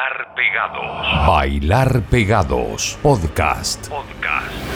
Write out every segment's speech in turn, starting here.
Bailar Pegados. Bailar Pegados. Podcast. Podcast.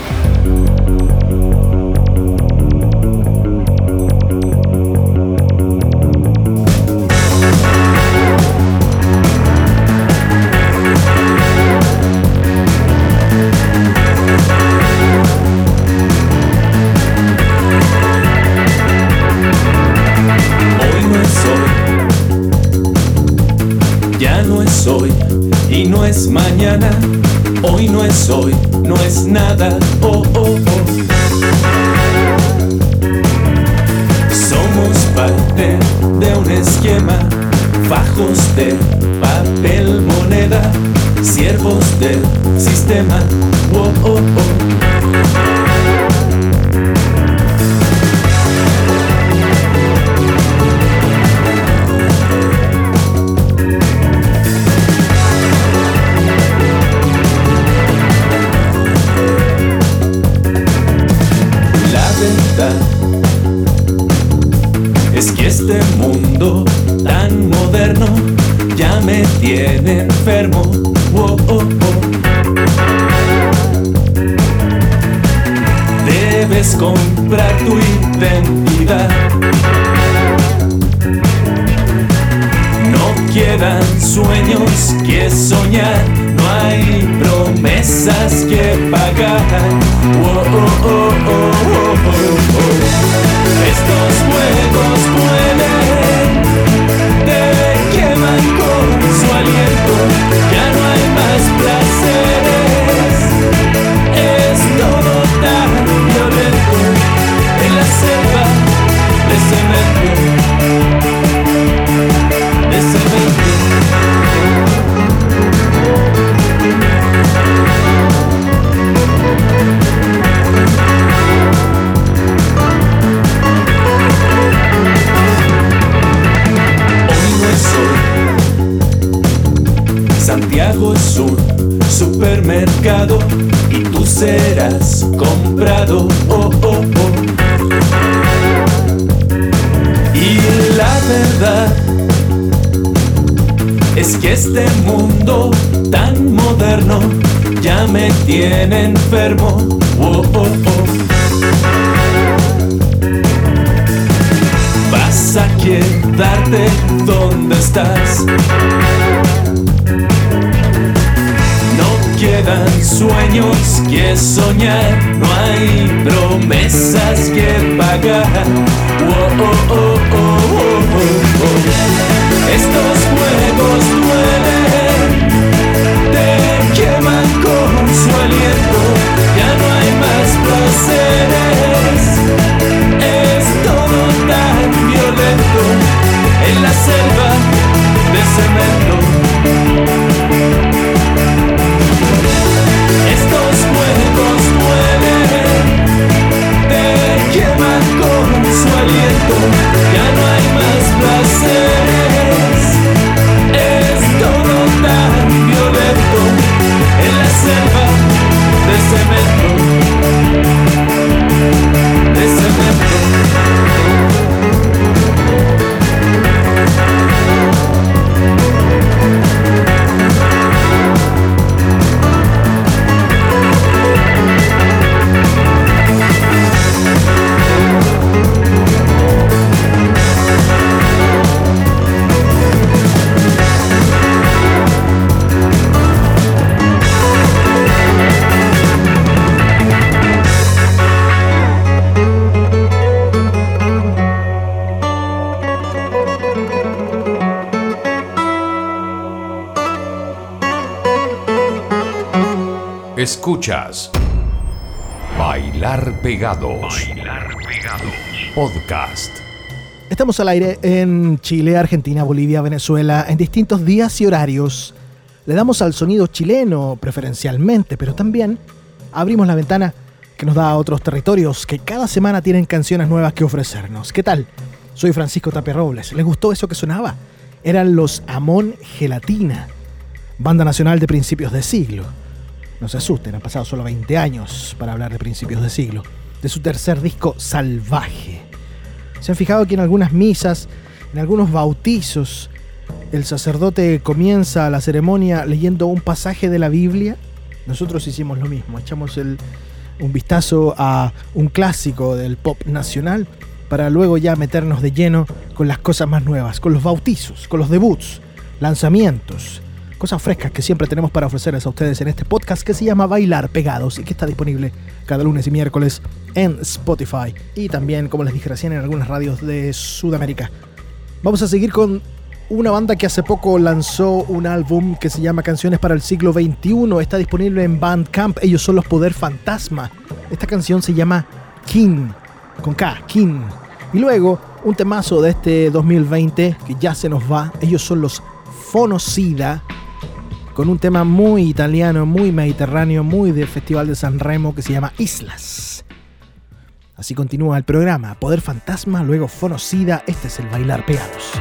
Nada. Oh, oh, oh. Somos parte de un esquema, fajos de papel moneda, siervos del sistema. Enfermo. Oh, oh, oh. Vas a quedarte donde estás. No quedan sueños que soñar, no hay promesas que pagar. Oh, oh, oh. Estos juegos duelen, su aliento, ya no hay más placeres. Es todo tan violento en la selva de cemento. Estos juegos mueren, te queman con su aliento, ya no hay en la selva de cemento, Escuchas Bailar Pegados. Bailar Pegados. Podcast. Estamos al aire en Chile, Argentina, Bolivia, Venezuela, en distintos días y horarios. Le damos al sonido chileno preferencialmente, pero también abrimos la ventana que nos da a otros territorios que cada semana tienen canciones nuevas que ofrecernos. ¿Qué tal? Soy Francisco Tapia Robles. ¿Les gustó eso que sonaba? Eran los Amón Gelatina, banda nacional de principios de siglo. No se asusten, han pasado solo 20 años para hablar de principios de siglo. De su tercer disco, Salvaje. Se han fijado que en algunas misas, en algunos bautizos, el sacerdote comienza la ceremonia leyendo un pasaje de la Biblia, nosotros hicimos lo mismo, echamos un vistazo a un clásico del pop nacional para luego ya meternos de lleno con las cosas más nuevas, con los bautizos, con los debuts, lanzamientos, cosas frescas que siempre tenemos para ofrecerles a ustedes en este podcast que se llama Bailar Pegados y que está disponible cada lunes y miércoles en Spotify y también, como les dije recién, en algunas radios de Sudamérica. Vamos a seguir con una banda que hace poco lanzó un álbum que se llama Canciones para el siglo XXI. Está disponible en Bandcamp. Ellos son los Poder Fantasma. Esta canción se llama King, con K, King. Y luego un temazo de este 2020 que ya se nos va. Ellos son los Fonocida con un tema muy italiano, muy mediterráneo, muy del Festival de San Remo que se llama Islas. Así continúa el programa. Poder Fantasma, luego Fonocida, este es el Bailar Pegados.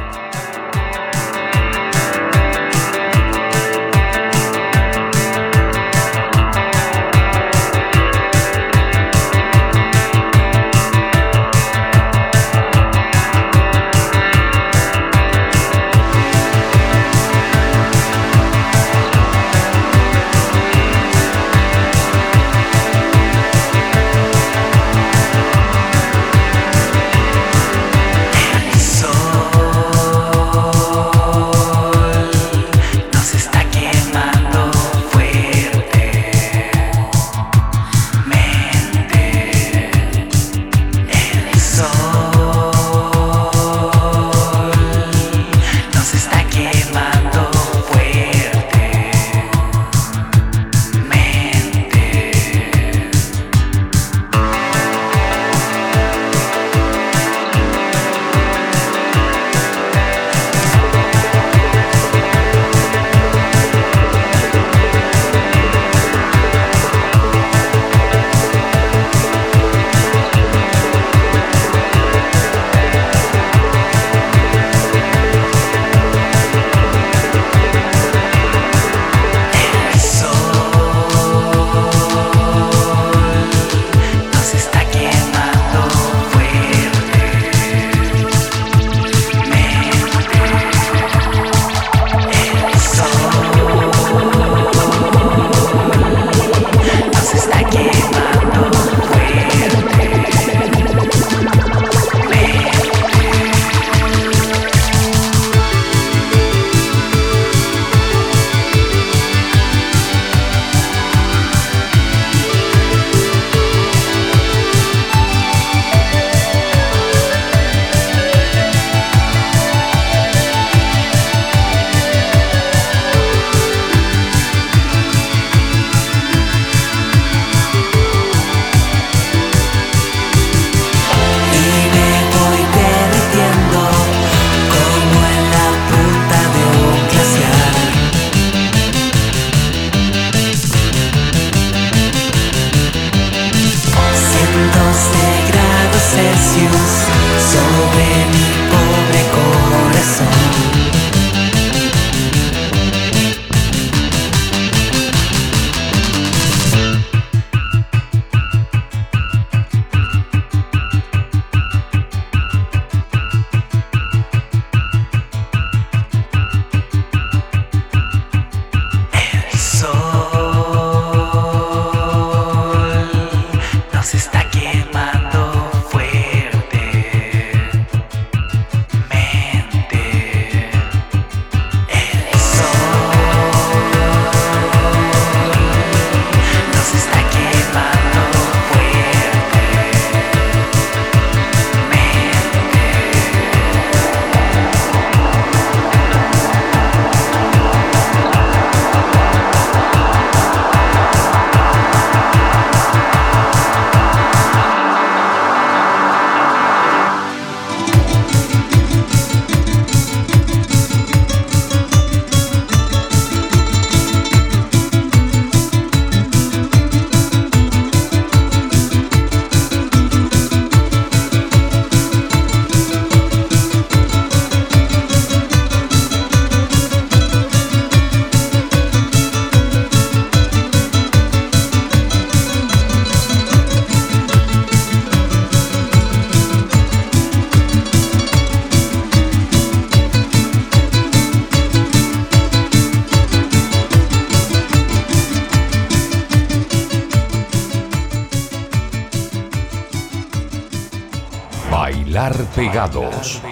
Bailar pegados.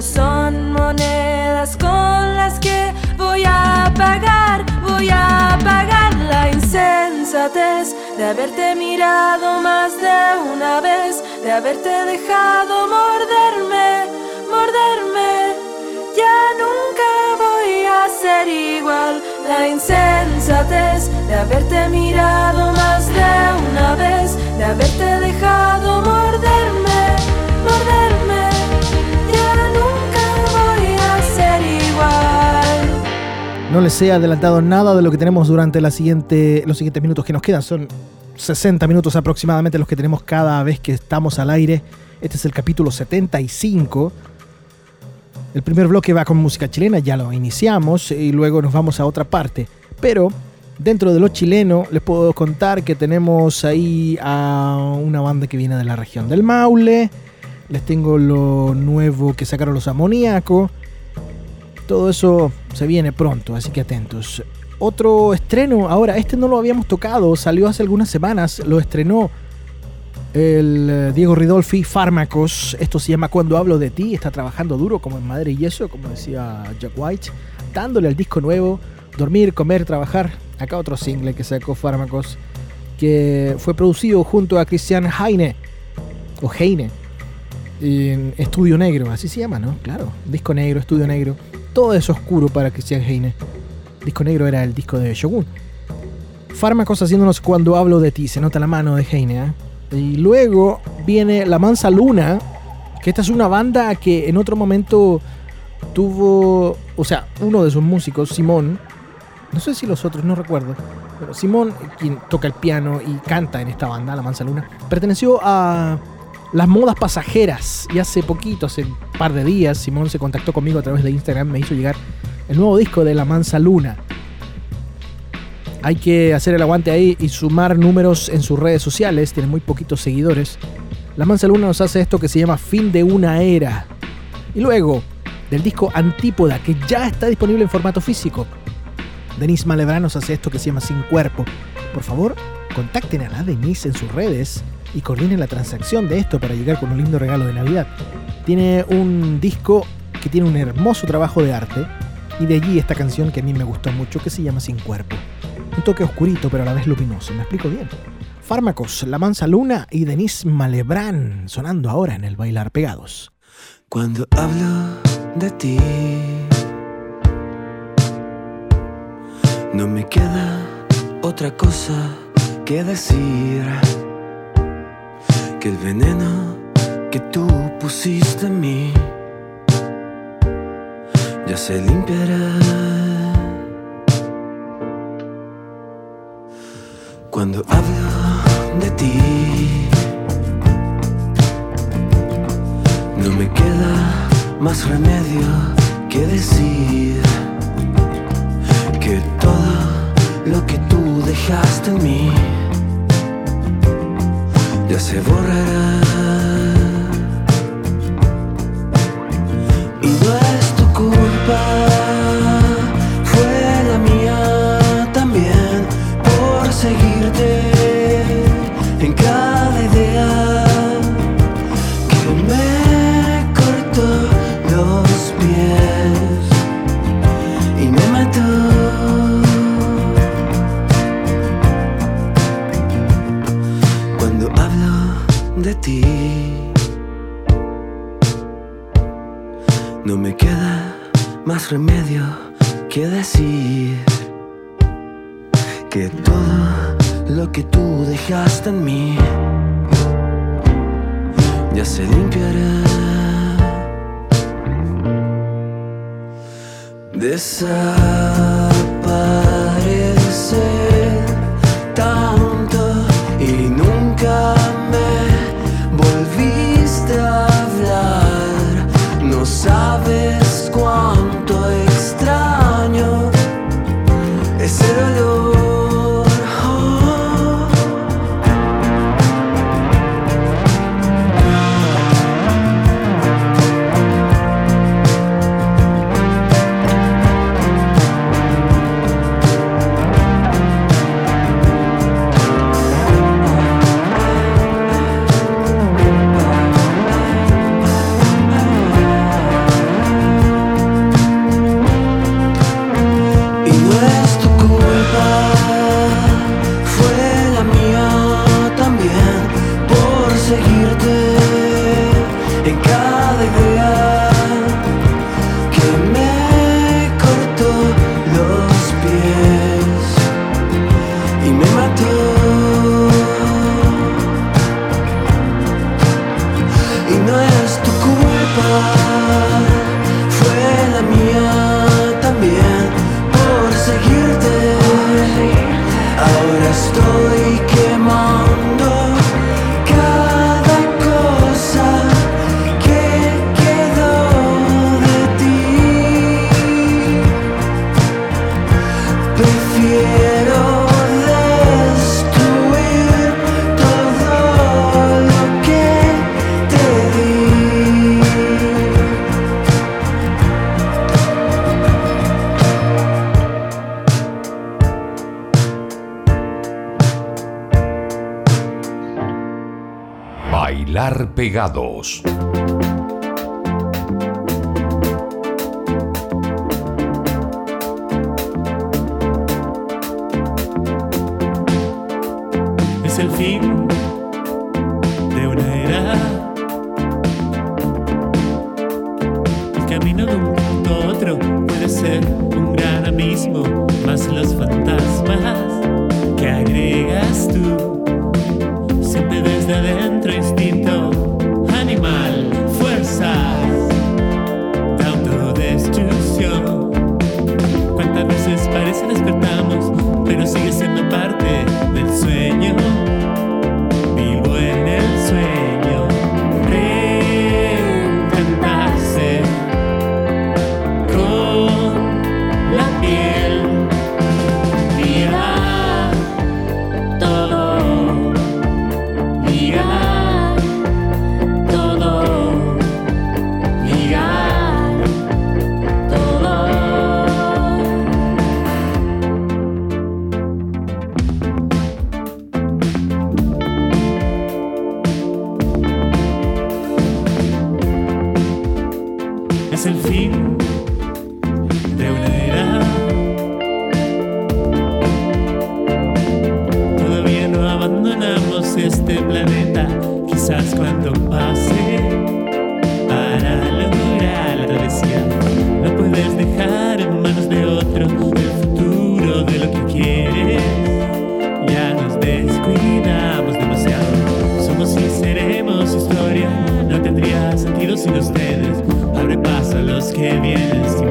son monedas con las que voy a pagar, voy a pagar la insensatez de haberte mirado más de una vez, de haberte dejado morderme, morderme. Ya nunca voy a ser igual, la insensatez de haberte mirado más de una vez, de haberte dejado morderme. Se ha adelantado nada de lo que tenemos durante los siguientes minutos que nos quedan. Son 60 minutos aproximadamente los que tenemos cada vez que estamos al aire. Este es el capítulo 75. El primer bloque va con música chilena, ya lo iniciamos y luego nos vamos a otra parte. Pero dentro de lo chileno les puedo contar que tenemos ahí a una banda que viene de la región del Maule. Les tengo lo nuevo que sacaron los amoníacos. Todo eso se viene pronto, así que atentos. Otro estreno, ahora, este no lo habíamos tocado, salió hace algunas semanas, lo estrenó el eh, Diego Ridolfi, Fármacos. Esto se llama Cuando hablo de ti, está trabajando duro como en madre y eso, como decía Jack White, dándole al disco nuevo, dormir, comer, trabajar. Acá otro single que sacó Fármacos, que fue producido junto a Christian Heine, o Heine, en Estudio Negro, así se llama, ¿no? Claro, disco negro, Estudio Negro todo es oscuro para Christian Heine. Disco negro era el disco de Shogun. Fármacos haciéndonos cuando hablo de ti, se nota la mano de Heine. ¿eh? Y luego viene La Mansa Luna, que esta es una banda que en otro momento tuvo, o sea, uno de sus músicos, Simón, no sé si los otros, no recuerdo, pero Simón, quien toca el piano y canta en esta banda, La Mansa Luna, perteneció a las modas pasajeras. Y hace poquito, hace un par de días, Simón se contactó conmigo a través de Instagram, me hizo llegar el nuevo disco de La Mansa Luna. Hay que hacer el aguante ahí y sumar números en sus redes sociales, tiene muy poquitos seguidores. La Mansa Luna nos hace esto que se llama Fin de una Era. Y luego, del disco Antípoda, que ya está disponible en formato físico. Denise Malebrán nos hace esto que se llama Sin Cuerpo. Por favor, contacten a la Denise en sus redes y coordinen la transacción de esto para llegar con un lindo regalo de Navidad. Tiene un disco que tiene un hermoso trabajo de arte y de allí esta canción que a mí me gustó mucho que se llama Sin Cuerpo. Un toque oscurito pero a la vez luminoso, ¿me explico bien? Fármacos, La Mansa Luna y Denise Malebrán sonando ahora en el Bailar Pegados. Cuando hablo de ti, no me queda otra cosa que decir que el veneno que tú pusiste en mí ya se limpiará. Cuando hablo de ti, no me queda más remedio que decir que todo lo que tú dejaste en mí ya se borrará. No me queda más remedio que decir que todo lo que tú dejaste en mí ya se limpiará. Desaparece tan pegados. sin ustedes. Abre paso a los que vienen.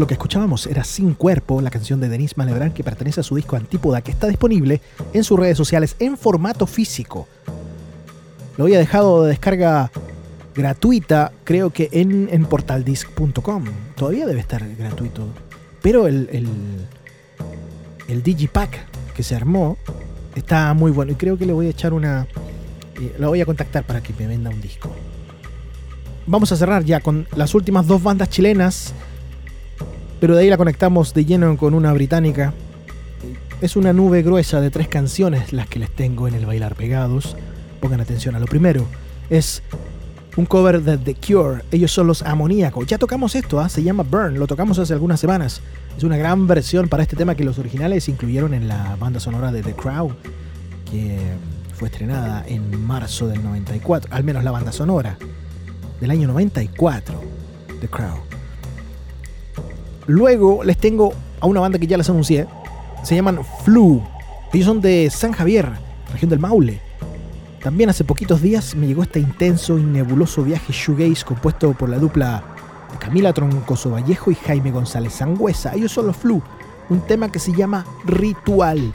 Lo que escuchábamos? Era Sin Cuerpo, la canción de Denise Malebrán que pertenece a su disco Antípoda, que está disponible en sus redes sociales en formato físico. Lo había dejado de descarga gratuita, creo que en, portaldisc.com. Todavía debe estar gratuito. Pero el, el, el Digipack que se armó está muy bueno y creo que le voy a echar una... Eh, lo voy a contactar para que me venda un disco. Vamos a cerrar ya con las últimas dos bandas chilenas, pero de ahí la conectamos de lleno con una británica. Es una nube gruesa de tres canciones las que les tengo en el bailar pegados. Pongan atención a lo primero. Es un cover de The Cure. Ellos son los amoníacos. Ya tocamos esto, ¿ah? se llama Burn, lo tocamos hace algunas semanas. Es una gran versión para este tema que los originales incluyeron en la banda sonora de The Crowd, que fue estrenada en marzo del 94, al menos la banda sonora del año 94, The Crowd. Luego les tengo a una banda que ya les anuncié, se llaman Flu. Ellos son de San Javier, región del Maule. También hace poquitos días me llegó este intenso y nebuloso viaje shoegaze compuesto por la dupla Camila Troncoso Vallejo y Jaime González Sangüesa. Ellos son los Flu, un tema que se llama Ritual.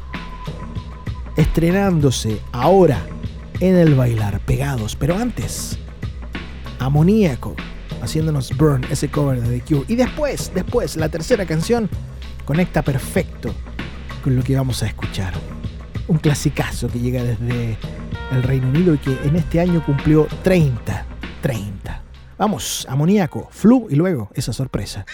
Estrenándose ahora en el bailar pegados, pero antes, amoníaco, haciéndonos burn ese cover de The Cure. Y después, después, la tercera canción conecta perfecto con lo que vamos a escuchar. Un clasicazo que llega desde el Reino Unido y que en este año cumplió 30, 30. Vamos, amoníaco, flu y luego esa sorpresa.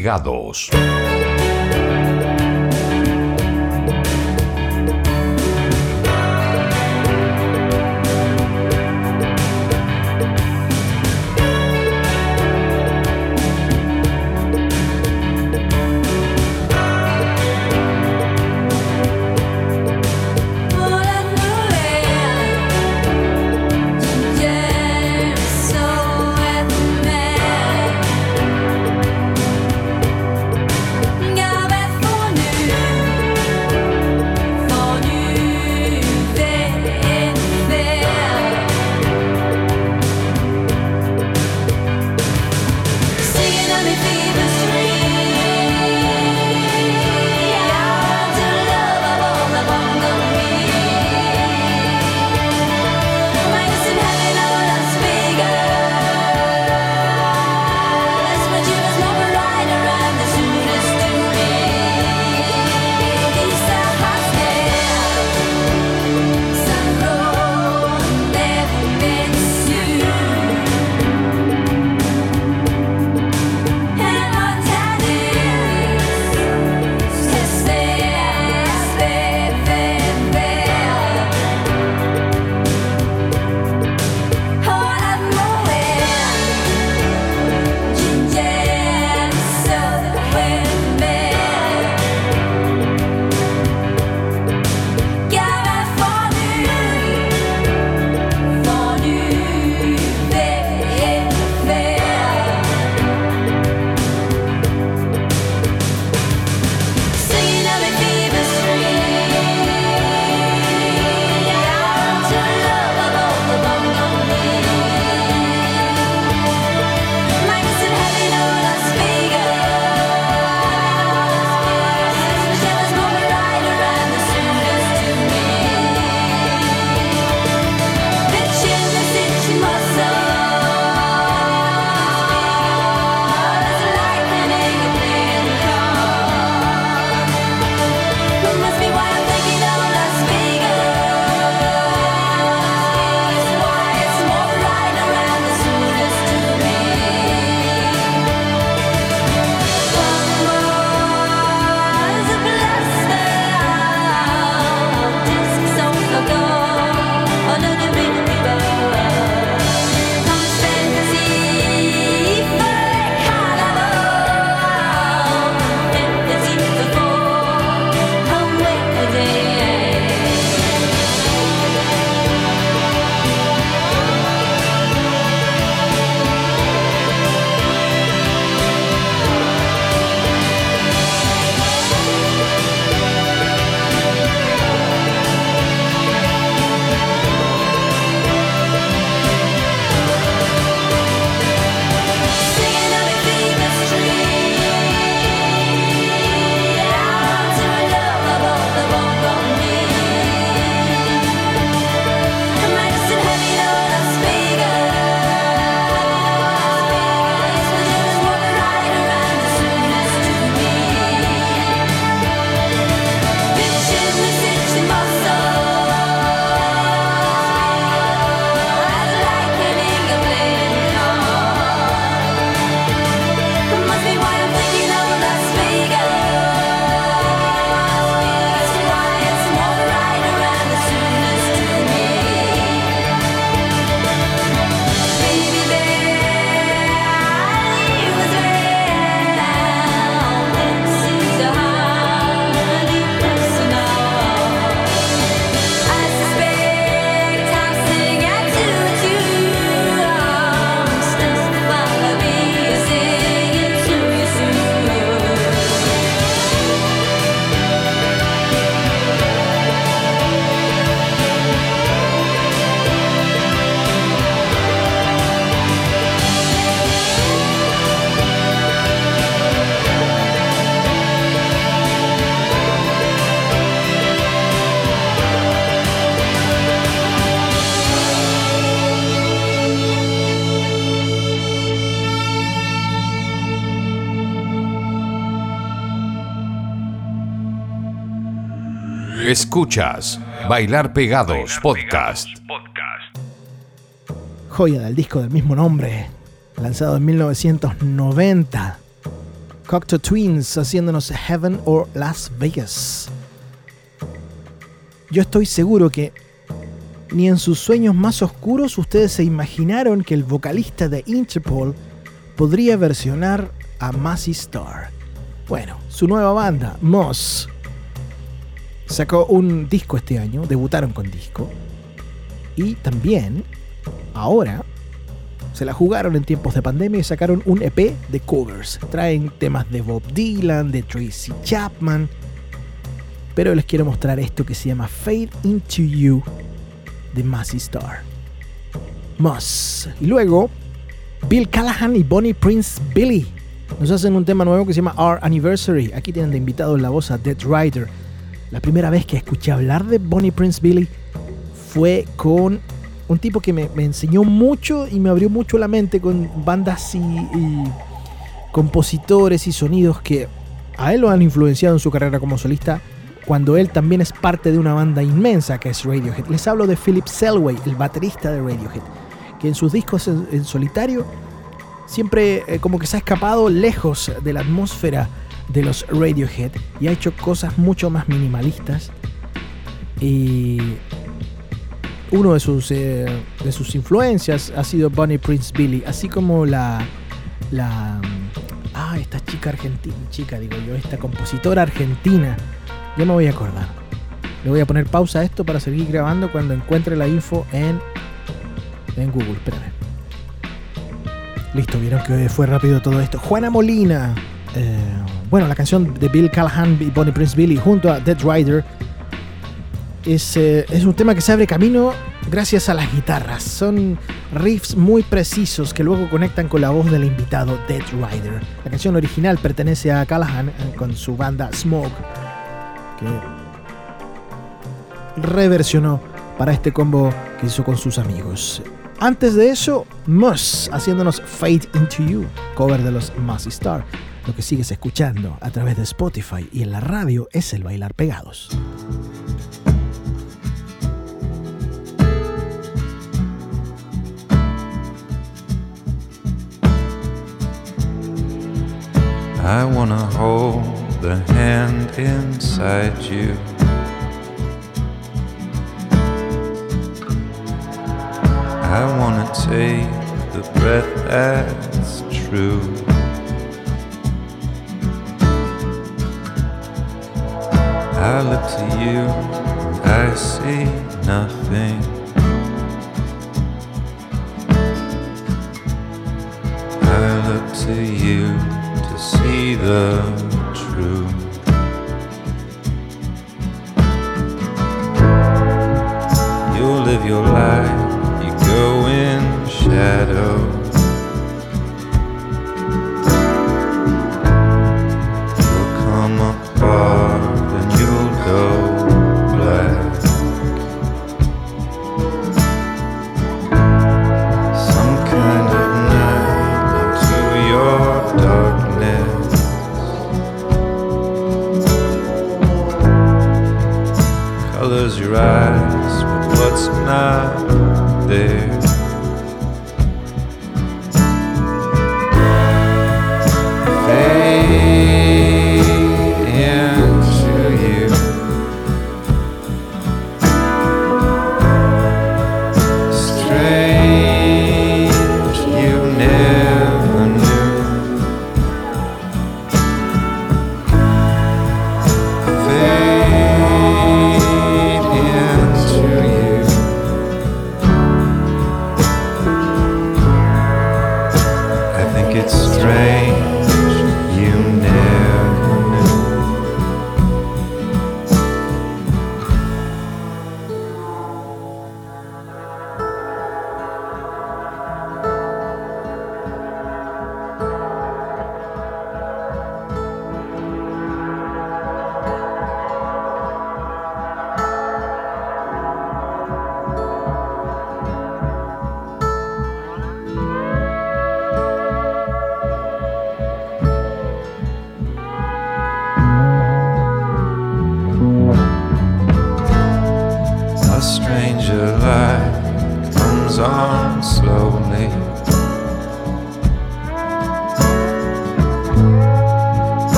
Bailar Escuchas Bailar Pegados Podcast. Joya del disco del mismo nombre, lanzado en 1990. Cocteau Twins haciéndonos Heaven or Las Vegas. Yo estoy seguro que ni en sus sueños más oscuros ustedes se imaginaron que el vocalista de Interpol podría versionar a Massey Star. Bueno, su nueva banda, Moss, sacó un disco este año, debutaron con disco, y también, ahora, se la jugaron en tiempos de pandemia y sacaron un EP de covers. Traen temas de Bob Dylan, de Tracy Chapman, pero les quiero mostrar esto que se llama Fade Into You de Massey Star. Moss. Y luego, Bill Callahan y Bonnie Prince Billy nos hacen un tema nuevo que se llama Our Anniversary. Aquí tienen de invitado la voz a Dead Rider. La primera vez que escuché hablar de Bonnie Prince Billy fue con un tipo que me, enseñó mucho y me abrió mucho la mente con bandas y, compositores y sonidos que a él lo han influenciado en su carrera como solista cuando él también es parte de una banda inmensa que es Radiohead. Les hablo de Philip Selway, el baterista de Radiohead, que en sus discos en, solitario siempre eh, como que se ha escapado lejos de la atmósfera de los Radiohead y ha hecho cosas mucho más minimalistas. Y uno de sus, eh, de sus influencias ha sido Bonnie Prince Billy, así como la, la ah, esta chica argentina, chica digo yo, esta compositora argentina ya me voy a acordar. Le voy a poner pausa a esto para seguir grabando cuando encuentre la info en, en Google. Espérame. Listo, vieron que fue rápido todo esto. Juana Molina. Eh, bueno, la canción de Bill Callahan y Bonnie Prince Billy junto a Dead Rider es, eh, es un tema que se abre camino gracias a las guitarras. Son riffs muy precisos que luego conectan con la voz del invitado Dead Rider. La canción original pertenece a Callahan eh, con su banda Smoke que reversionó para este combo que hizo con sus amigos. Antes de eso, Mus haciéndonos Fade Into You, cover de los Massey Star. Lo que sigues escuchando a través de Spotify y en la radio es el bailar pegados. I wanna hold the hand inside you. I wanna take the breath that's true. I look to you, I see nothing. I look to you to see the truth. You'll live your life,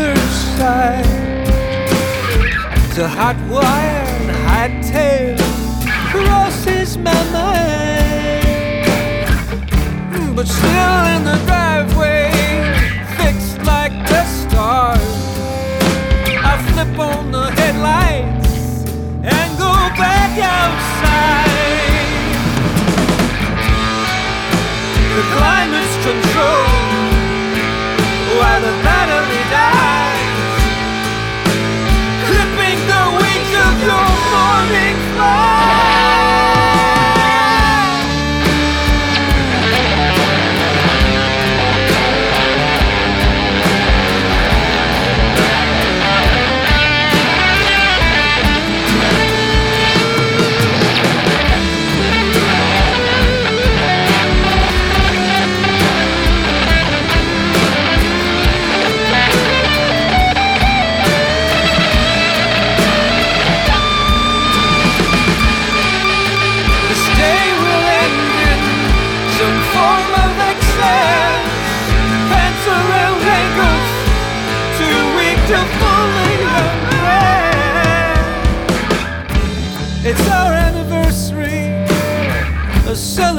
other side to hot wire and high tail crosses my mind. But still in the driveway, fixed like the stars, I flip on the headlights and go back outside. The climate's controlled while the battery dies. Oh.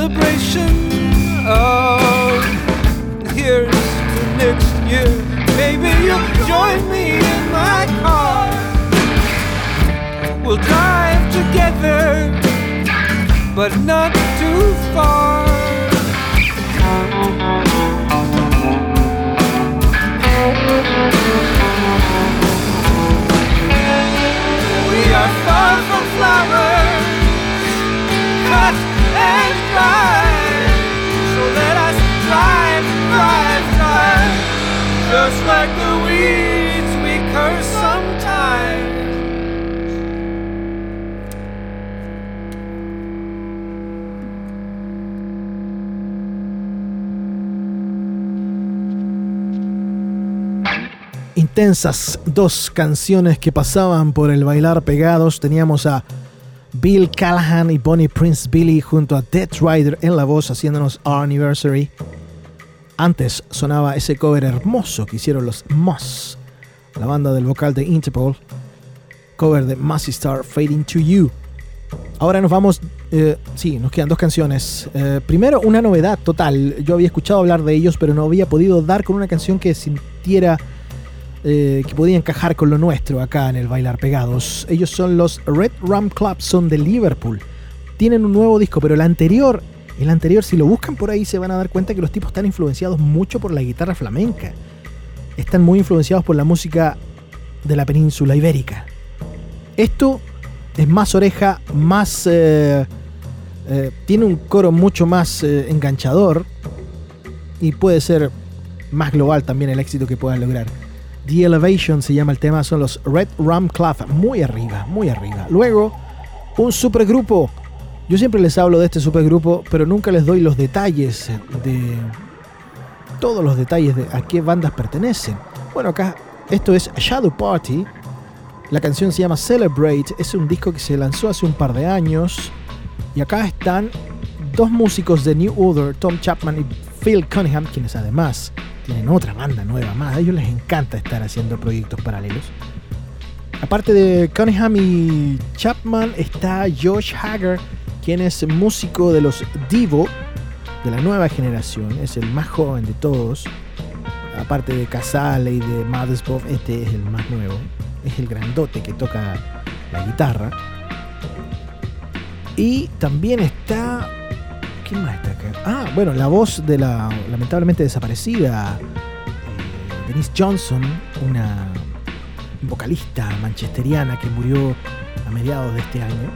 celebration of here's to next year. Maybe you'll join me in my car. We'll drive together, but not too far. We are far from flowers. Intensas dos canciones que pasaban por el bailar pegados. Teníamos a Bill Callahan y Bonnie Prince Billy junto a Death Rider en la voz haciéndonos Our Anniversary. Antes sonaba ese cover hermoso que hicieron los Moss, la banda del vocal de Interpol, cover de Massy Star Fading to You. Ahora nos vamos, eh, sí, nos quedan dos canciones. Eh, primero, una novedad total. Yo había escuchado hablar de ellos, pero no había podido dar con una canción que sintiera eh, que podía encajar con lo nuestro acá en el Bailar Pegados. Ellos son los Red Rum Club, son de Liverpool. Tienen un nuevo disco, pero el anterior, el anterior, si lo buscan por ahí, se van a dar cuenta que los tipos están influenciados mucho por la guitarra flamenca. Están muy influenciados por la música de la península ibérica. Esto es más oreja, más... Eh, eh, tiene un coro mucho más enganchador y puede ser más global también el éxito que puedan lograr. The Elevation se llama el tema, son los Red Rum Club, muy arriba, muy arriba. Luego, un supergrupo. Yo siempre les hablo de este supergrupo, pero nunca les doy los detalles de todos los detalles de a qué bandas pertenecen. Bueno, acá esto es Shadow Party. La canción se llama Celebrate, es un disco que se lanzó hace un par de años. Y acá están dos músicos de New Order, Tom Chapman y Phil Cunningham, quienes además tienen otra banda nueva más. A ellos les encanta estar haciendo proyectos paralelos. Aparte de Cunningham y Chapman está Josh Hager, quien es músico de los Divo, de la nueva generación, es el más joven de todos. Aparte de Casale y de Mothersbaugh, este es el más nuevo. Es el grandote que toca la guitarra. Y también está Ah, bueno, la voz de la lamentablemente desaparecida eh, Denise Johnson, una vocalista manchesteriana que murió a mediados de este año.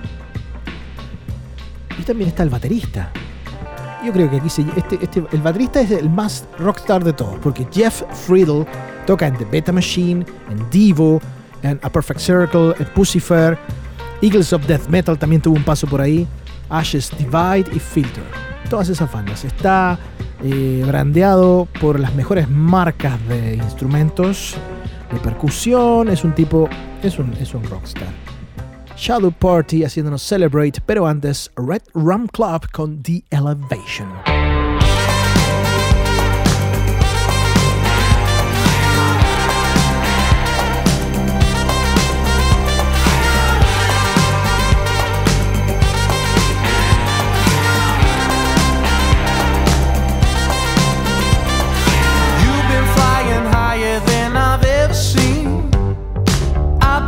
Y también está el baterista. Yo creo que aquí se, este, este, el baterista es el más rockstar de todos, porque Jeff Friedel toca en The Beta Machine, en Divo, en A Perfect Circle, en Pucifer, Eagles of Death Metal también tuvo un paso por ahí. Ashes Divide y Filter. Todas esas bandas. Está eh, brandeado por las mejores marcas de instrumentos de percusión. Es un tipo, es un, es un rockstar. Shadow Party haciéndonos celebrate, pero antes Red Rum Club con The Elevation.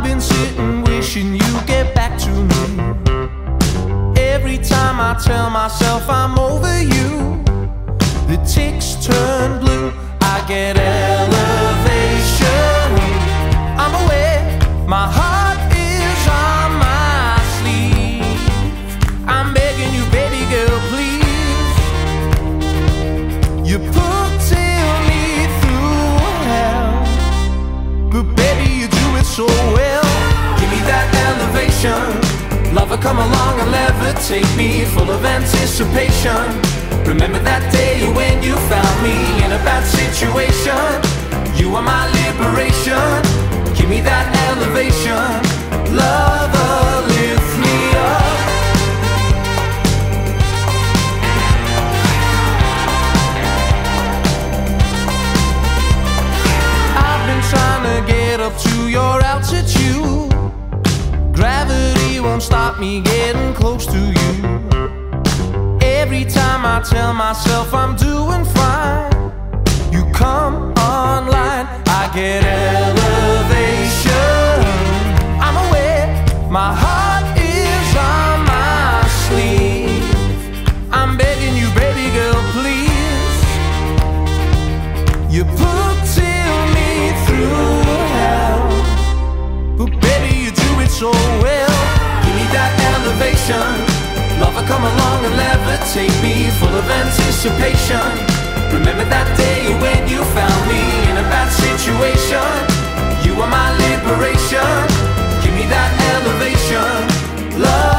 been sitting wishing you get back to me. Every time I tell myself I'm over you, the ticks turn blue. I get elevation. I'm aware my heart. Come along and levitate me, full of anticipation. Remember that day when you found me in a bad situation. You are my liberation. Give me that elevation. I tell myself I'm doing levitate me, full of anticipation. Remember that day when you found me in a bad situation. You are my liberation. Give me that elevation. Lover,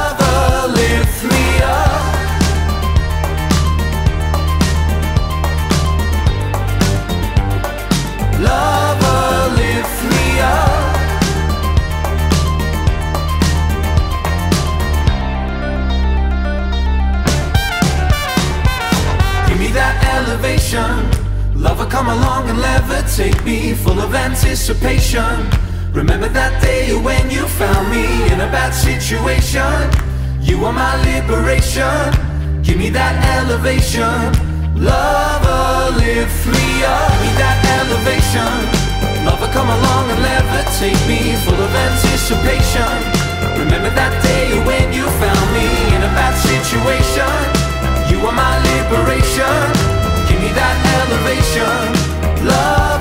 elevation. Lover, come along and levitate me, full of anticipation. Remember that day when you found me in a bad situation. You are my liberation. Give me that elevation. Lover, lift me up. Give me that elevation. Lover, come along and levitate me, full of anticipation. Remember that day when you found me in a bad situation. You are my liberation need that elevation. Love.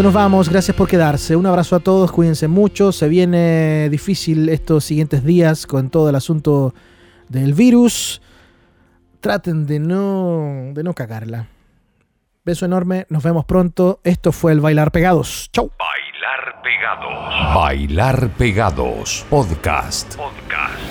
Listo, nos vamos. Gracias por quedarse. Un abrazo a todos. Cuídense mucho. Se viene difícil estos siguientes días con todo el asunto del virus. Traten de no, de no cagarla. Beso enorme. Nos vemos pronto. Esto fue el Bailar Pegados. Chau. Bailar Pegados. Bailar Pegados. Podcast. Podcast.